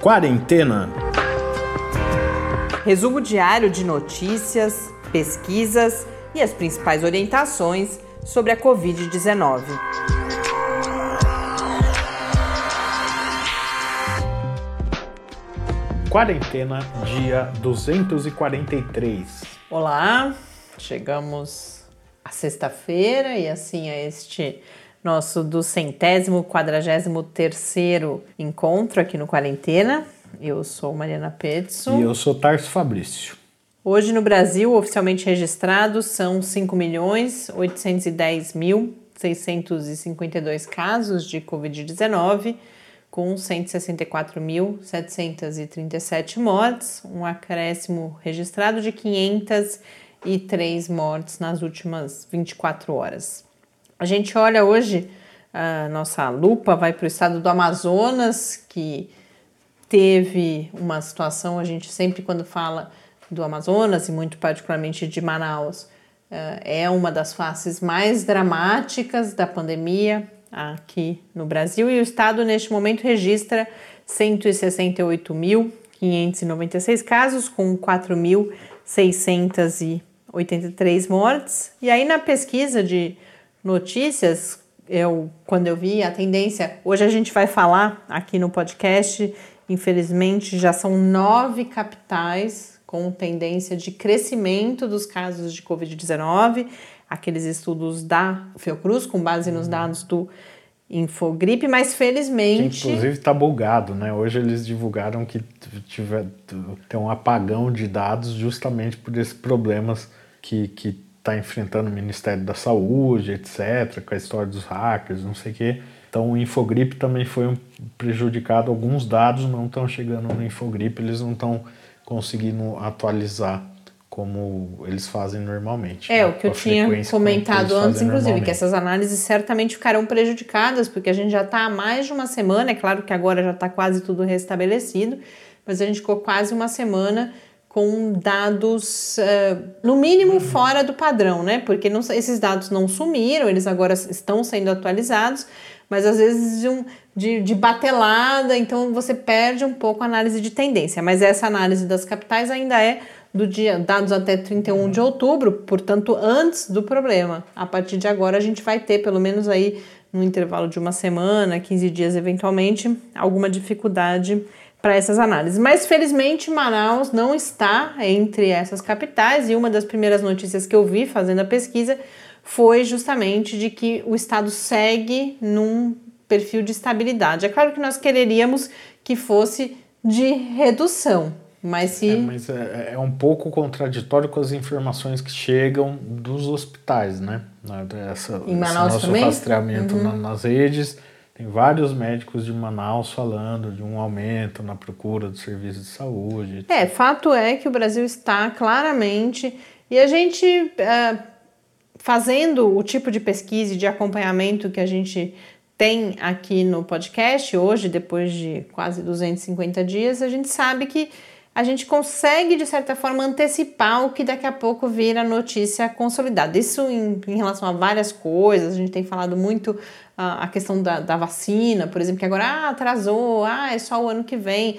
Quarentena. Resumo diário de notícias, pesquisas e as principais orientações sobre a Covid-19. Quarentena, dia 243. Olá, chegamos à sexta-feira e assim a este nosso do centésimo, quadragésimo terceiro encontro aqui no Quarentena. Eu sou Mariana Petzo. E eu sou Tarso Fabrício. Hoje no Brasil, oficialmente registrados, são 5.810.652 casos de Covid-19, com 164.737 mortes, um acréscimo registrado de 503 mortes nas últimas 24 horas. A gente olha hoje, a nossa lupa vai para o estado do Amazonas, que teve uma situação, a gente sempre quando fala do Amazonas e muito particularmente de Manaus, é uma das faces mais dramáticas da pandemia aqui no Brasil e o estado neste momento registra 168.596 casos com 4.683 mortes. E aí na pesquisa de notícias, eu quando eu vi a tendência, hoje a gente vai falar aqui no podcast, infelizmente já são nove capitais com tendência de crescimento dos casos de Covid-19, aqueles estudos da Fiocruz com base nos dados do Infogripe, mas felizmente. Que, inclusive está bugado, né? Hoje eles divulgaram que tiver, tem um apagão de dados justamente por esses problemas que, que está enfrentando o Ministério da Saúde, etc., com a história dos hackers, não sei o quê. Então o Infogripe também foi prejudicado, alguns dados não estão chegando no Infogripe, eles não estão conseguindo atualizar como eles fazem normalmente. É, né? o que eu tinha comentado antes, inclusive, que essas análises certamente ficarão prejudicadas, porque a gente já está há mais de uma semana, é claro que agora já está quase tudo restabelecido, mas a gente ficou quase uma semana com dados, uh, no mínimo, uhum. fora do padrão, né? Porque não, esses dados não sumiram, eles agora estão sendo atualizados, mas às vezes de, um, de, de batelada, então você perde um pouco a análise de tendência. Mas essa análise das capitais ainda é do dia, dados até 31 de outubro, portanto, antes do problema. A partir de agora, a gente vai ter, pelo menos aí, no intervalo de uma semana, 15 dias eventualmente, alguma dificuldade para essas análises. Mas felizmente Manaus não está entre essas capitais e uma das primeiras notícias que eu vi fazendo a pesquisa foi justamente de que o estado segue num perfil de estabilidade. É claro que nós quereríamos que fosse de redução, mas se. É, mas é, é, um pouco contraditório com as informações que chegam dos hospitais, né? Essa, em Manaus esse nosso também? rastreamento uhum. nas redes tem vários médicos de Manaus falando de um aumento na procura do serviço de saúde. É, fato é que o Brasil está claramente. E a gente, é, fazendo o tipo de pesquisa e de acompanhamento que a gente tem aqui no podcast hoje, depois de quase 250 dias, a gente sabe que a gente consegue, de certa forma, antecipar o que daqui a pouco vira notícia consolidada. Isso em, em relação a várias coisas, a gente tem falado muito a, a questão da, da, vacina, por exemplo, que agora ah, atrasou, ah, é só o ano que vem.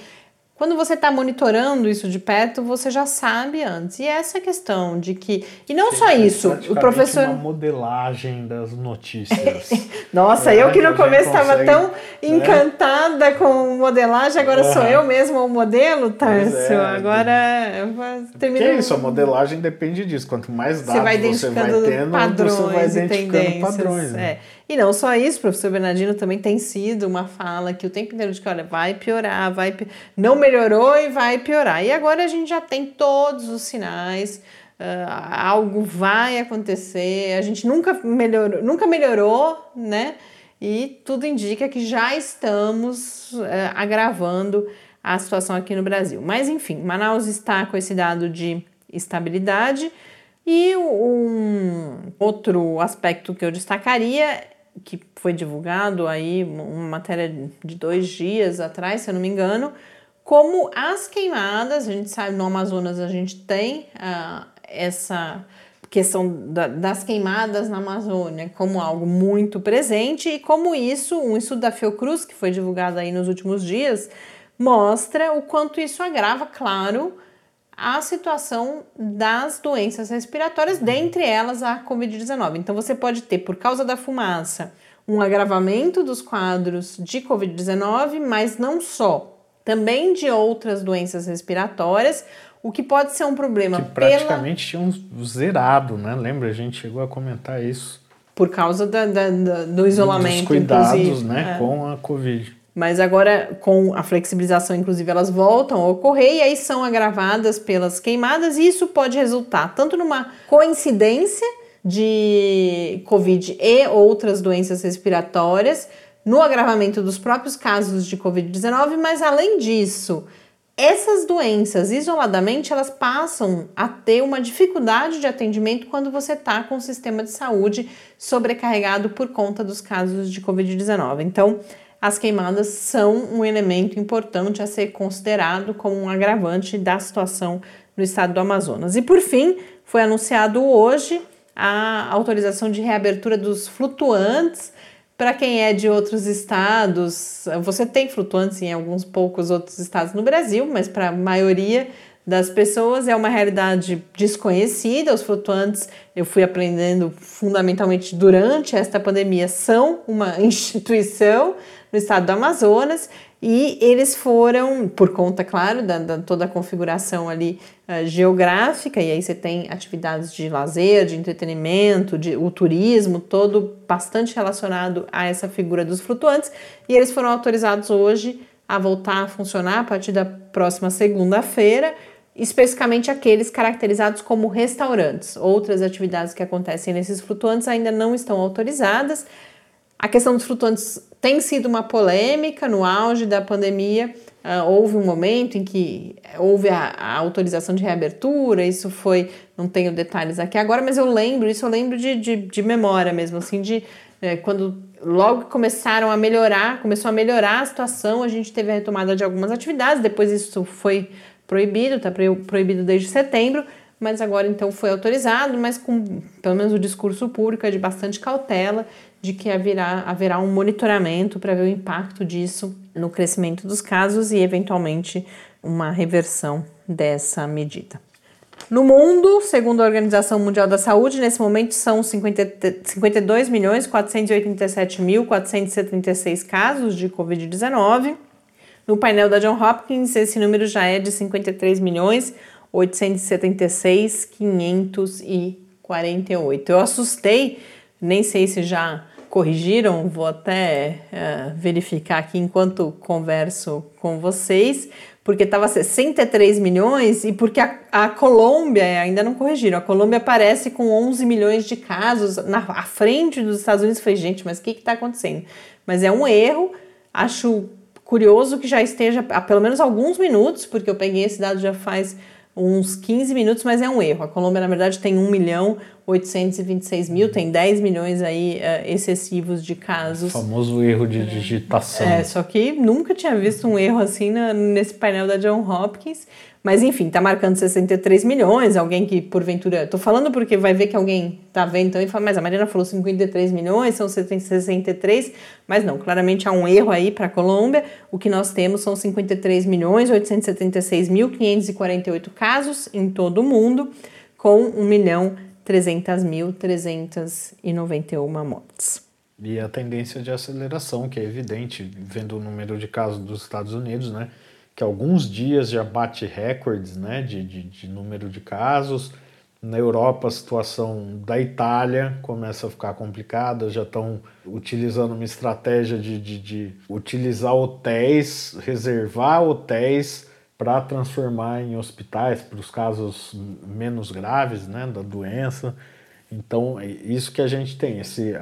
Quando você está monitorando isso de perto, você já sabe antes. E essa questão de que. E não Sim, só isso, o professor. uma modelagem das notícias. Nossa, é, eu que no começo estava tão né? encantada com modelagem, agora sou eu mesmo o modelo, Tarso. É, agora termino. Que é isso, a modelagem depende disso. Quanto mais dados você vai, você vai tendo, padrões você vai identificando padrões. Né? E não só isso, professor Bernardino também tem sido uma fala que o tempo inteiro de que, olha, vai piorar, vai pi... não melhorou e vai piorar. E agora a gente já tem todos os sinais, uh, algo vai acontecer, a gente nunca melhorou, nunca melhorou, né? E tudo indica que já estamos uh, agravando a situação aqui no Brasil. Mas enfim, Manaus está com esse dado de estabilidade. E um outro aspecto que eu destacaria que foi divulgado aí, uma matéria de dois dias atrás, se eu não me engano, como as queimadas, a gente sabe no Amazonas a gente tem uh, essa questão da, das queimadas na Amazônia como algo muito presente e como isso, um estudo da Fiocruz que foi divulgado aí nos últimos dias, mostra o quanto isso agrava, claro, a situação das doenças respiratórias, dentre elas a Covid-19. Então, você pode ter, por causa da fumaça, um agravamento dos quadros de Covid-19, mas não só, também de outras doenças respiratórias, o que pode ser um problema. Que praticamente pela... tinham zerado, né? Lembra? A gente chegou a comentar isso. Por causa da, da, da do isolamento. Dos cuidados né, é. com a Covid. Mas agora, com a flexibilização, inclusive, elas voltam a ocorrer e aí são agravadas pelas queimadas, e isso pode resultar tanto numa coincidência de Covid e outras doenças respiratórias, no agravamento dos próprios casos de Covid-19, mas além disso, essas doenças, isoladamente, elas passam a ter uma dificuldade de atendimento quando você está com o sistema de saúde sobrecarregado por conta dos casos de Covid-19. Então, as queimadas são um elemento importante a ser considerado como um agravante da situação no estado do Amazonas. E por fim, foi anunciado hoje a autorização de reabertura dos flutuantes. Para quem é de outros estados, você tem flutuantes em alguns poucos outros estados no Brasil, mas para a maioria das pessoas é uma realidade desconhecida. Os flutuantes, eu fui aprendendo fundamentalmente durante esta pandemia, são uma instituição no estado do Amazonas e eles foram, por conta, claro, da, da toda a configuração ali uh, geográfica, e aí você tem atividades de lazer, de entretenimento, de, o turismo, todo bastante relacionado a essa figura dos flutuantes, e eles foram autorizados hoje a voltar a funcionar a partir da próxima segunda-feira, especificamente aqueles caracterizados como restaurantes. Outras atividades que acontecem nesses flutuantes ainda não estão autorizadas. A questão dos flutuantes tem sido uma polêmica no auge da pandemia. Uh, houve um momento em que houve a, a, autorização de reabertura, isso foi, não tenho detalhes aqui agora, mas eu lembro, isso eu lembro de, de, de memória mesmo, assim, de é, quando logo começaram a melhorar, começou a melhorar a situação, a gente teve a retomada de algumas atividades, depois isso foi proibido, está proibido desde setembro, mas agora então foi autorizado, mas com pelo menos o discurso público é de bastante cautela de que haverá, haverá um monitoramento para ver o impacto disso no crescimento dos casos e, eventualmente, uma reversão dessa medida. No mundo, segundo a Organização Mundial da Saúde, nesse momento são 50, 52 milhões 487 mil 476 casos de Covid-19. No painel da John Hopkins, esse número já é de 53 milhões 876 548. Eu assustei, nem sei se já corrigiram, vou até uh, verificar aqui enquanto converso com vocês, porque estava 63 milhões e porque a, a, Colômbia ainda não corrigiram. A Colômbia aparece com 11 milhões de casos na à frente dos Estados Unidos. Falei, gente, mas o que está acontecendo? Mas é um erro. Acho curioso que já esteja há pelo menos alguns minutos, porque eu peguei esse dado já faz uns 15 minutos, mas é um erro. A Colômbia, na verdade, tem 1 milhão 826 mil, tem 10 milhões aí uh, excessivos de casos. O famoso erro de digitação. É, só que nunca tinha visto um erro assim na, nesse painel da John Hopkins. Mas enfim, tá marcando 63 milhões, alguém que porventura. Tô falando porque vai ver que alguém tá vendo então e fala, mas a Mariana falou 53 milhões, são 63, mas não, claramente há um erro aí para a Colômbia. O que nós temos são 53 milhões 876 mil 548 casos em todo o mundo, com 1 milhão 300.391 mortes. E a tendência de aceleração, que é evidente, vendo o número de casos dos Estados Unidos, né? Que alguns dias já bate recordes né, de, de, de número de casos. Na Europa, a situação da Itália começa a ficar complicada, já estão utilizando uma estratégia de, de, de utilizar hotéis, reservar hotéis para transformar em hospitais para os casos menos graves né, da doença. Então, é isso que a gente tem, esse,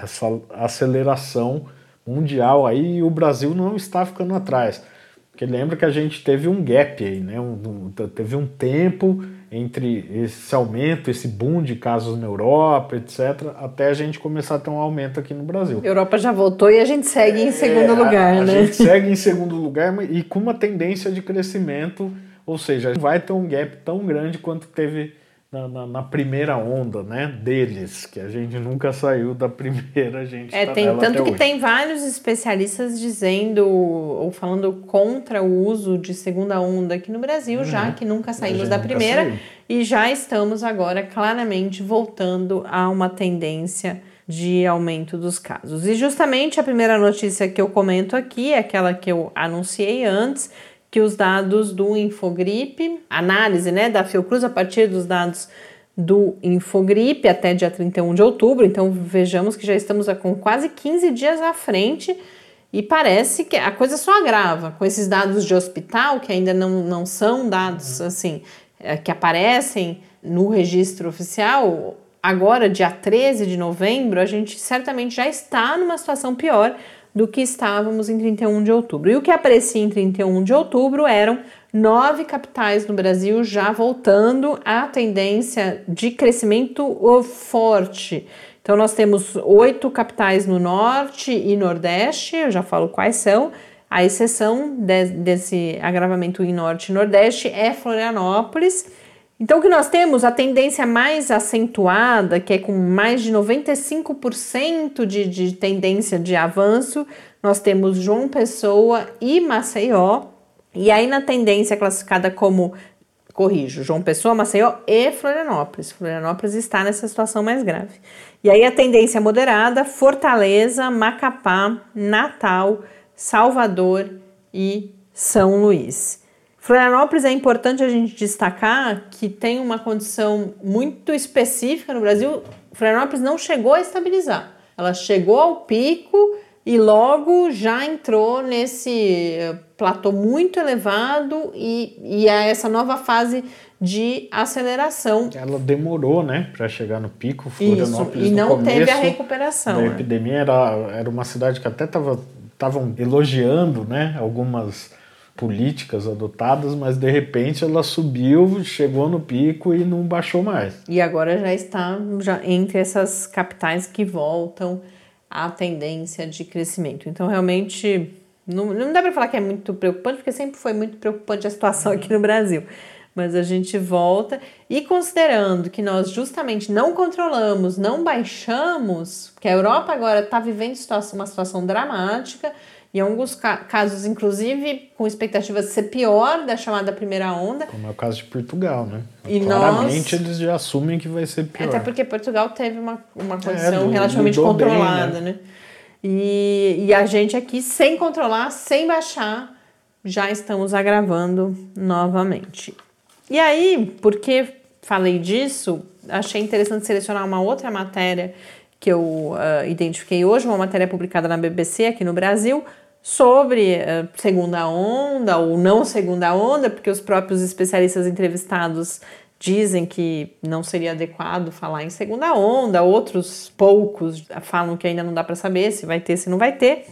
essa aceleração mundial aí, e o Brasil não está ficando atrás. Porque lembra que a gente teve um gap aí, né? Um, um, teve um tempo entre esse aumento, esse boom de casos na Europa, etc., até a gente começar a ter um aumento aqui no Brasil. A Europa já voltou e a gente segue em segundo é, lugar, a, né? A gente segue em segundo lugar e com uma tendência de crescimento, ou seja, vai ter um gap tão grande quanto teve na, na, na, primeira onda, né, deles, que a gente nunca saiu da primeira, a gente é, tá tem tanto que hoje. tem vários especialistas dizendo ou falando contra o uso de segunda onda aqui no Brasil, uhum. já que nunca saímos da primeira saiu. e já estamos agora claramente voltando a uma tendência de aumento dos casos. E justamente a primeira notícia que eu comento aqui é aquela que eu anunciei antes, que os dados do Infogripe, análise né, da Fiocruz a partir dos dados do Infogripe até dia 31 de outubro, então vejamos que já estamos com quase 15 dias à frente e parece que a coisa só agrava com esses dados de hospital, que ainda não, não são dados assim é, que aparecem no registro oficial. Agora, dia 13 de novembro, a gente certamente já está numa situação pior do que estávamos em 31 de outubro. E o que aparecia em 31 de outubro eram nove capitais no Brasil já voltando à tendência de crescimento forte. Então, nós temos oito capitais no norte e nordeste, eu já falo quais são. A exceção de, desse agravamento em norte e nordeste é Florianópolis então, o que nós temos, a tendência mais acentuada, que é com mais de 95% de, de tendência de avanço, nós temos João Pessoa e Maceió. E aí, na tendência classificada como, corrijo, João Pessoa, Maceió e Florianópolis. Florianópolis está nessa situação mais grave. E aí, a tendência moderada, Fortaleza, Macapá, Natal, Salvador e São Luís. Florianópolis é importante a gente destacar que tem uma condição muito específica no Brasil. Florianópolis não chegou a estabilizar. Ela chegou ao pico e logo já entrou nesse eh, platô muito elevado e, e é essa nova fase de aceleração. Ela demorou, né, para chegar no pico. Florianópolis Isso, e não teve a recuperação. A né? epidemia era, era uma cidade que até estavam elogiando, né, algumas políticas adotadas, mas de repente ela subiu, chegou no pico e não baixou mais. E agora já está já entre essas capitais que voltam à tendência de crescimento. Então realmente não, não dá para falar que é muito preocupante, porque sempre foi muito preocupante a situação aqui no Brasil. Mas a gente volta e considerando que nós justamente não controlamos, não baixamos, que a Europa agora está vivendo uma situação dramática, em alguns ca casos, inclusive, com expectativas de ser pior da chamada primeira onda. Como é o caso de Portugal, né? E Claramente nós... eles já assumem que vai ser pior. Até porque Portugal teve uma, uma é, condição é, relativamente controlada, bem, né? né? E, e a gente aqui, sem controlar, sem baixar, já estamos agravando novamente. E aí, porque falei disso, achei interessante selecionar uma outra matéria que eu uh, identifiquei hoje, uma matéria publicada na BBC aqui no Brasil, sobre uh, segunda onda ou não segunda onda, porque os próprios especialistas entrevistados dizem que não seria adequado falar em segunda onda, outros poucos falam que ainda não dá para saber se vai ter, se não vai ter.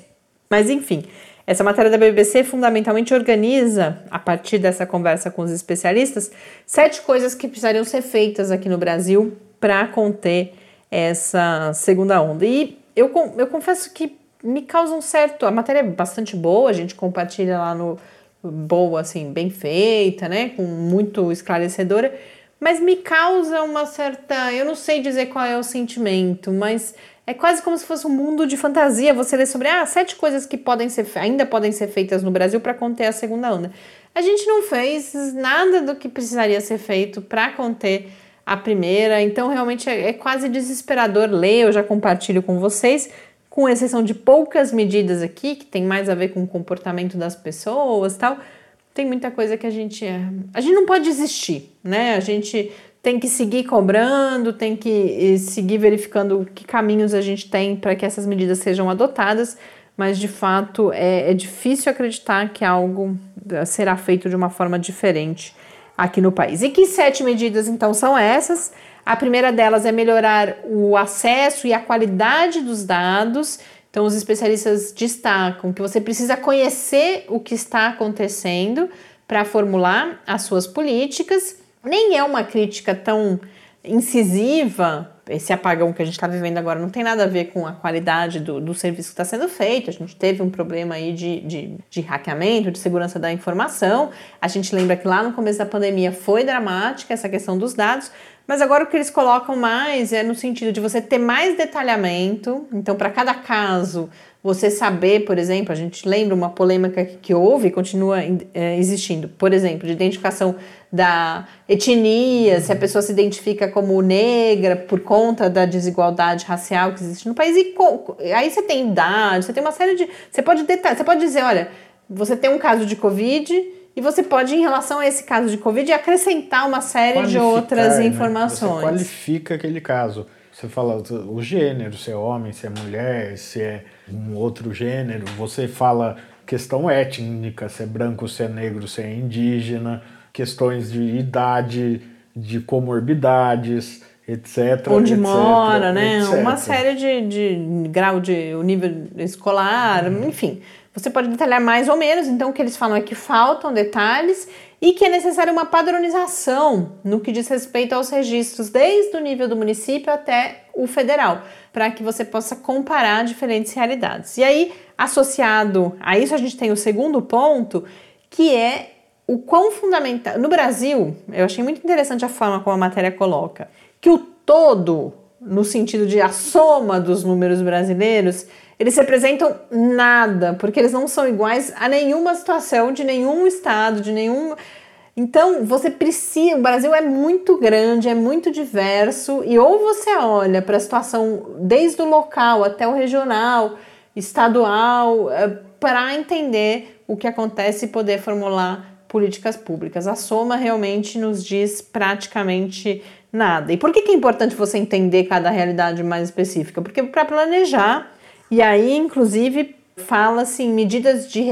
Mas enfim, essa matéria da BBC fundamentalmente organiza, a partir dessa conversa com os especialistas, sete coisas que precisariam ser feitas aqui no Brasil para conter essa segunda onda. E eu, eu confesso que me causa um certo. A matéria é bastante boa, a gente compartilha lá no boa, assim, bem feita, né? Com muito esclarecedora, mas me causa uma certa. Eu não sei dizer qual é o sentimento, mas é quase como se fosse um mundo de fantasia. Você lê sobre ah, sete coisas que podem ser, ainda podem ser feitas no Brasil para conter a segunda onda. A gente não fez nada do que precisaria ser feito para conter a primeira, então realmente é, é quase desesperador ler. Eu já compartilho com vocês com exceção de poucas medidas aqui, que tem mais a ver com o comportamento das pessoas tal, tem muita coisa que a gente. É, a gente não pode desistir, né? A gente tem que seguir cobrando, tem que seguir verificando que caminhos a gente tem para que essas medidas sejam adotadas, mas de fato é, é difícil acreditar que algo eh, será feito de uma forma diferente aqui no país. E que sete medidas então são essas? A primeira delas é melhorar o acesso e a qualidade dos dados. Então, os especialistas destacam que você precisa conhecer o que está acontecendo para formular as suas políticas. Nem é uma crítica tão incisiva esse apagão que a gente está vivendo agora não tem nada a ver com a qualidade do, do serviço que está sendo feito. A gente teve um problema aí de, de, de hackeamento, de segurança da informação. A gente lembra que lá no começo da pandemia foi dramática essa questão dos dados, mas agora o que eles colocam mais é no sentido de você ter mais detalhamento. Então, para cada caso, você saber, por exemplo, a gente lembra uma polêmica que houve e continua é, existindo, por exemplo, de identificação da etnia, se a pessoa se identifica como negra por conta da desigualdade racial que existe no país. E aí você tem idade, você tem uma série de. Você pode detalhar, você pode dizer, olha, você tem um caso de Covid e você pode, em relação a esse caso de Covid, acrescentar uma série de outras né? informações. Você qualifica aquele caso. Você fala o gênero, se é homem, se é mulher, se é um outro gênero. Você fala questão étnica, se é branco, se é negro, se é indígena, questões de idade, de comorbidades, etc. Onde etc, mora, né? Etc. Uma série de, de grau de o nível escolar, enfim. Você pode detalhar mais ou menos, então o que eles falam é que faltam detalhes e que é necessária uma padronização no que diz respeito aos registros, desde o nível do município até o federal, para que você possa comparar diferentes realidades. E aí, associado a isso, a gente tem o segundo ponto, que é o quão fundamental. No Brasil, eu achei muito interessante a forma como a matéria coloca que o todo, no sentido de a soma dos números brasileiros, eles representam nada, porque eles não são iguais a nenhuma situação de nenhum estado, de nenhum. Então, você precisa. O Brasil é muito grande, é muito diverso, e ou você olha para a situação desde o local até o regional, estadual, eh, para entender o que acontece e poder formular políticas públicas. A soma realmente nos diz praticamente nada. E por que, que é importante você entender cada realidade mais específica? Porque para planejar e aí, inclusive, fala-se em medidas de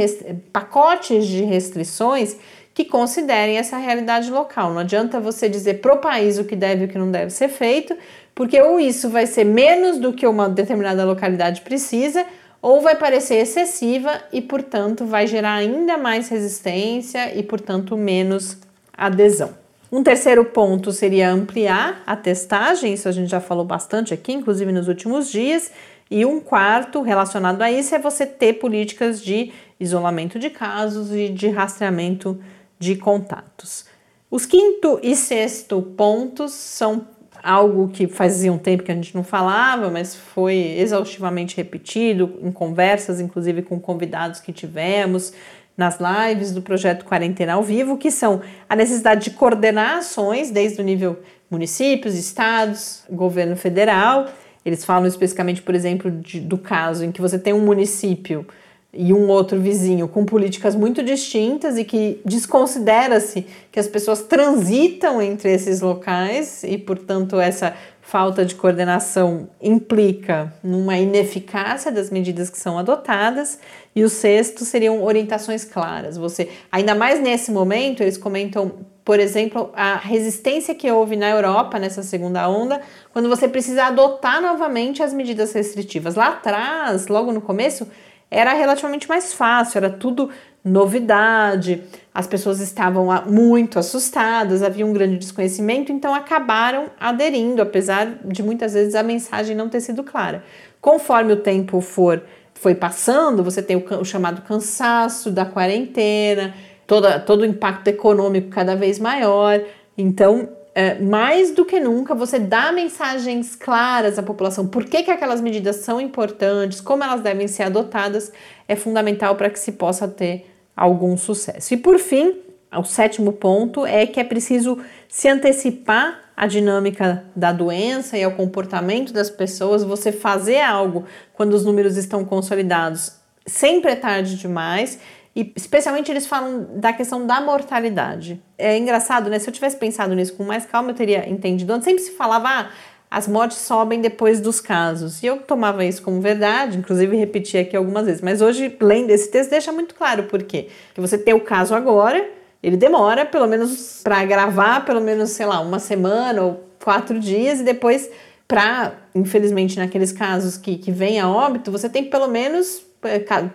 pacotes de restrições que considerem essa realidade local. Não adianta você dizer para o país o que deve e o que não deve ser feito, porque ou isso vai ser menos do que uma determinada localidade precisa, ou vai parecer excessiva e, portanto, vai gerar ainda mais resistência e, portanto, menos adesão. Um terceiro ponto seria ampliar a testagem, isso a gente já falou bastante aqui, inclusive nos últimos dias, e um quarto relacionado a isso é você ter políticas de isolamento de casos e de rastreamento de contatos. Os quinto e sexto pontos são algo que fazia um tempo que a gente não falava, mas foi exaustivamente repetido em conversas, inclusive com convidados que tivemos nas lives do projeto Quarentena ao Vivo, que são a necessidade de coordenar ações desde o nível municípios, estados, governo federal. Eles falam especificamente, por exemplo, de, do caso em que você tem um município e um outro vizinho com políticas muito distintas e que desconsidera-se que as pessoas transitam entre esses locais e, portanto, essa falta de coordenação implica numa ineficácia das medidas que são adotadas. E o sexto seriam orientações claras. Você, ainda mais nesse momento, eles comentam por exemplo, a resistência que houve na Europa nessa segunda onda, quando você precisa adotar novamente as medidas restritivas. Lá atrás, logo no começo, era relativamente mais fácil, era tudo novidade, as pessoas estavam muito assustadas, havia um grande desconhecimento, então acabaram aderindo, apesar de muitas vezes a mensagem não ter sido clara. Conforme o tempo for foi passando, você tem o, o chamado cansaço da quarentena, toda, todo o impacto econômico cada vez maior. Então, é, mais do que nunca, você dá mensagens claras à população. Por que, que aquelas medidas são importantes, como elas devem ser adotadas, é fundamental para que se possa ter algum sucesso. E por fim, o sétimo ponto é que é preciso se antecipar à dinâmica da doença e ao comportamento das pessoas, você fazer algo quando os números estão consolidados sempre é tarde demais e especialmente eles falam da questão da mortalidade. É engraçado, né? Se eu tivesse pensado nisso com mais calma, eu teria entendido. Antes sempre se falava, ah, as mortes sobem depois dos casos. E eu tomava isso como verdade, inclusive repeti aqui algumas vezes. Mas hoje, lendo esse texto, deixa muito claro por quê. Que você tem o caso agora, ele demora pelo menos para gravar, pelo menos, sei lá, uma semana ou quatro dias, e depois, para, infelizmente, naqueles casos que, que vem a óbito, você tem pelo menos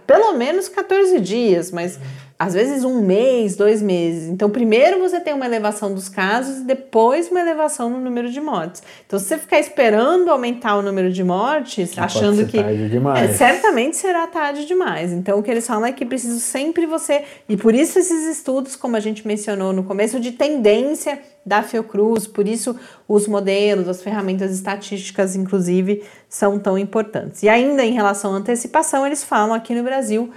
pelo menos 14 dias, mas às vezes um mês, dois meses. Então, primeiro você tem uma elevação dos casos e depois uma elevação no número de mortes. Então, se você ficar esperando aumentar o número de mortes, que achando que é, certamente será tarde demais. Então, o que eles falam é que preciso sempre você e por isso esses estudos, como a gente mencionou no começo, de tendência da Fiocruz, por isso os modelos, as ferramentas estatísticas, inclusive, são tão importantes. E ainda em relação à antecipação, eles falam aqui no Brasil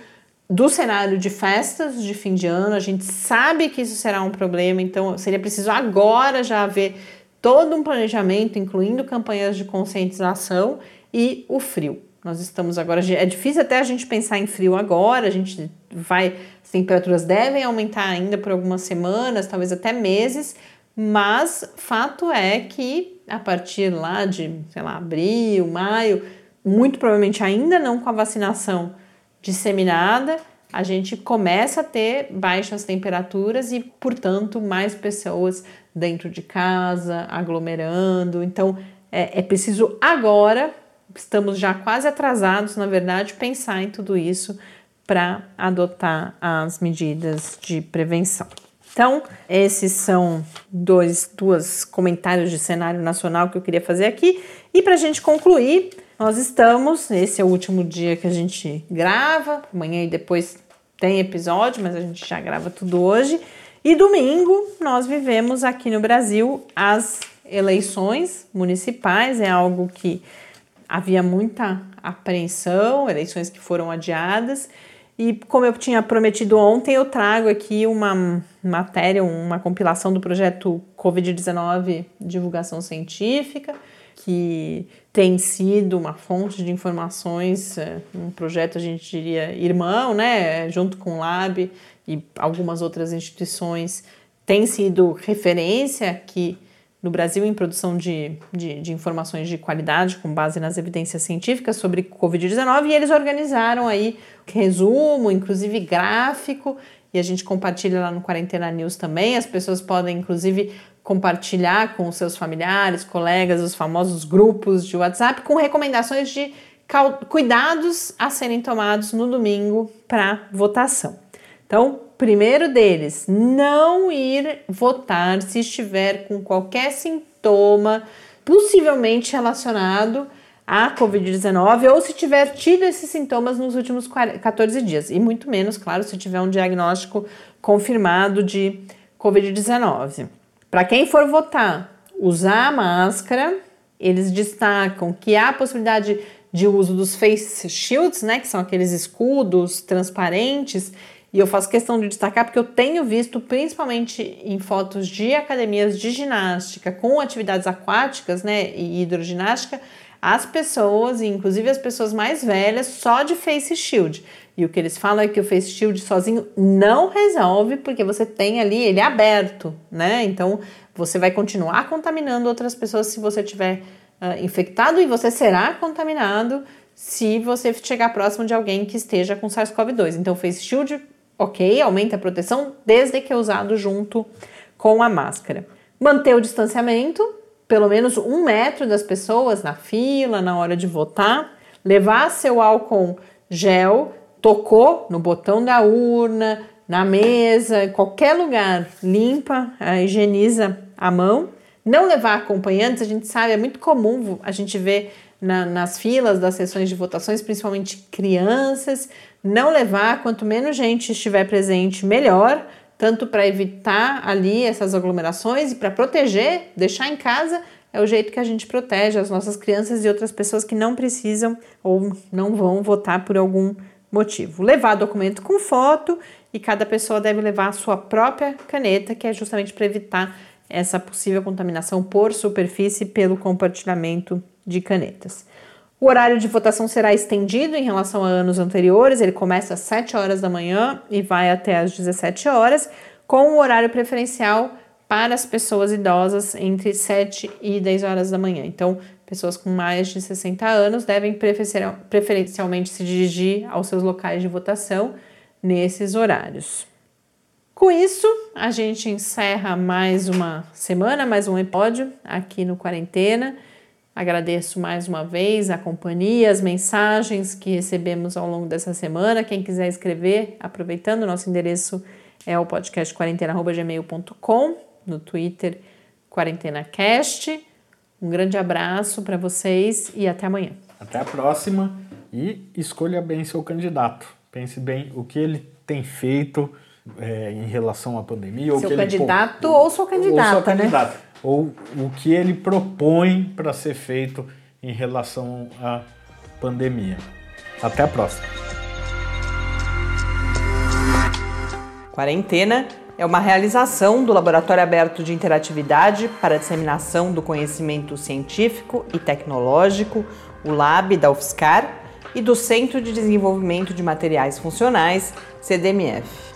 do cenário de festas de fim de ano, a gente sabe que isso será um problema, então seria preciso agora já haver todo um planejamento, incluindo campanhas de conscientização e o frio. Nós estamos agora, é difícil até a gente pensar em frio agora, a gente vai, as temperaturas devem aumentar ainda por algumas semanas, talvez até meses, mas fato é que a partir lá de, sei lá, abril, maio, muito provavelmente ainda não com a vacinação disseminada, a gente começa a ter baixas temperaturas e, portanto, mais pessoas dentro de casa, aglomerando. Então, é, é preciso agora, estamos já quase atrasados, na verdade, pensar em tudo isso para adotar as medidas de prevenção. Então, esses são dois duas comentários de cenário nacional que eu queria fazer aqui. E para a gente concluir, nós estamos, esse é o último dia que a gente grava, amanhã e depois tem episódio, mas a gente já grava tudo hoje. E domingo nós vivemos aqui no Brasil as eleições municipais, é algo que havia muita apreensão, eleições que foram adiadas. E como eu tinha prometido ontem, eu trago aqui uma matéria, uma compilação do projeto Covid-19 Divulgação Científica que tem sido uma fonte de informações, é, um projeto, a gente diria, irmão, né, junto com o Lab e algumas outras instituições, tem sido referência aqui no Brasil em produção de, de, de informações de qualidade com base nas evidências científicas sobre Covid-19 e eles organizaram aí resumo, inclusive gráfico, e a gente compartilha lá no Quarentena News também. As pessoas podem, inclusive, compartilhar com os seus familiares, colegas, os famosos grupos de WhatsApp com recomendações de cuidados a serem tomados no domingo para votação. Então, primeiro deles, não ir votar se estiver com qualquer sintoma possivelmente relacionado à Covid-19 ou se tiver tido esses sintomas nos últimos 14 dias, e muito menos, claro, se tiver um diagnóstico confirmado de Covid-19. Para quem for votar, usar a máscara, eles destacam que há a possibilidade de uso dos face shields, né, que são aqueles escudos transparentes, e eu faço questão de destacar porque eu tenho visto, principalmente em fotos de academias de ginástica com atividades aquáticas, né, e hidroginástica, as pessoas, inclusive as pessoas mais velhas, só de face shield. E o que eles falam é que o face shield sozinho não resolve, porque você tem ali ele aberto, né? Então você vai continuar contaminando outras pessoas se você tiver uh, infectado e você será contaminado se você chegar próximo de alguém que esteja com SARS-CoV-2. Então, o face shield, ok, aumenta a proteção desde que é usado junto com a máscara. Manter o distanciamento, pelo menos um metro das pessoas na fila, na hora de votar. Levar seu álcool gel tocou no botão da urna, na mesa, em qualquer lugar, limpa, eh, higieniza a mão. Não levar acompanhantes, a gente sabe, é muito comum a gente ver na, nas filas das sessões de votações, principalmente crianças. Não levar, quanto menos gente estiver presente, melhor, tanto para evitar ali essas aglomerações e para proteger, deixar em casa é o jeito que a gente protege as nossas crianças e outras pessoas que não precisam ou não vão votar por algum motivo. Levar documento com foto e cada pessoa deve levar a sua própria caneta, que é justamente para evitar essa possível contaminação por superfície pelo compartilhamento de canetas. O horário de votação será estendido em relação a anos anteriores, ele começa às 7 horas da manhã e vai até às 17 horas, com o horário preferencial para as pessoas idosas entre 7 e 10 horas da manhã. Então, Pessoas com mais de 60 anos devem preferencialmente se dirigir aos seus locais de votação nesses horários. Com isso, a gente encerra mais uma semana, mais um episódio aqui no Quarentena. Agradeço mais uma vez a companhia, as mensagens que recebemos ao longo dessa semana. Quem quiser escrever, aproveitando, nosso endereço é o podcast quarentena.gmail.com, no Twitter QuarentenaCast. Um grande abraço para vocês e até amanhã. Até a próxima e escolha bem seu candidato. Pense bem o que ele tem feito é, em relação à pandemia. Seu candidato ele, ou sua candidata, ou sua né? Candidata, ou o que ele propõe para ser feito em relação à pandemia. Até a próxima. Quarentena é uma realização do Laboratório Aberto de Interatividade para Disseminação do Conhecimento Científico e Tecnológico, o LAB da UFSCar, e do Centro de Desenvolvimento de Materiais Funcionais, CDMF.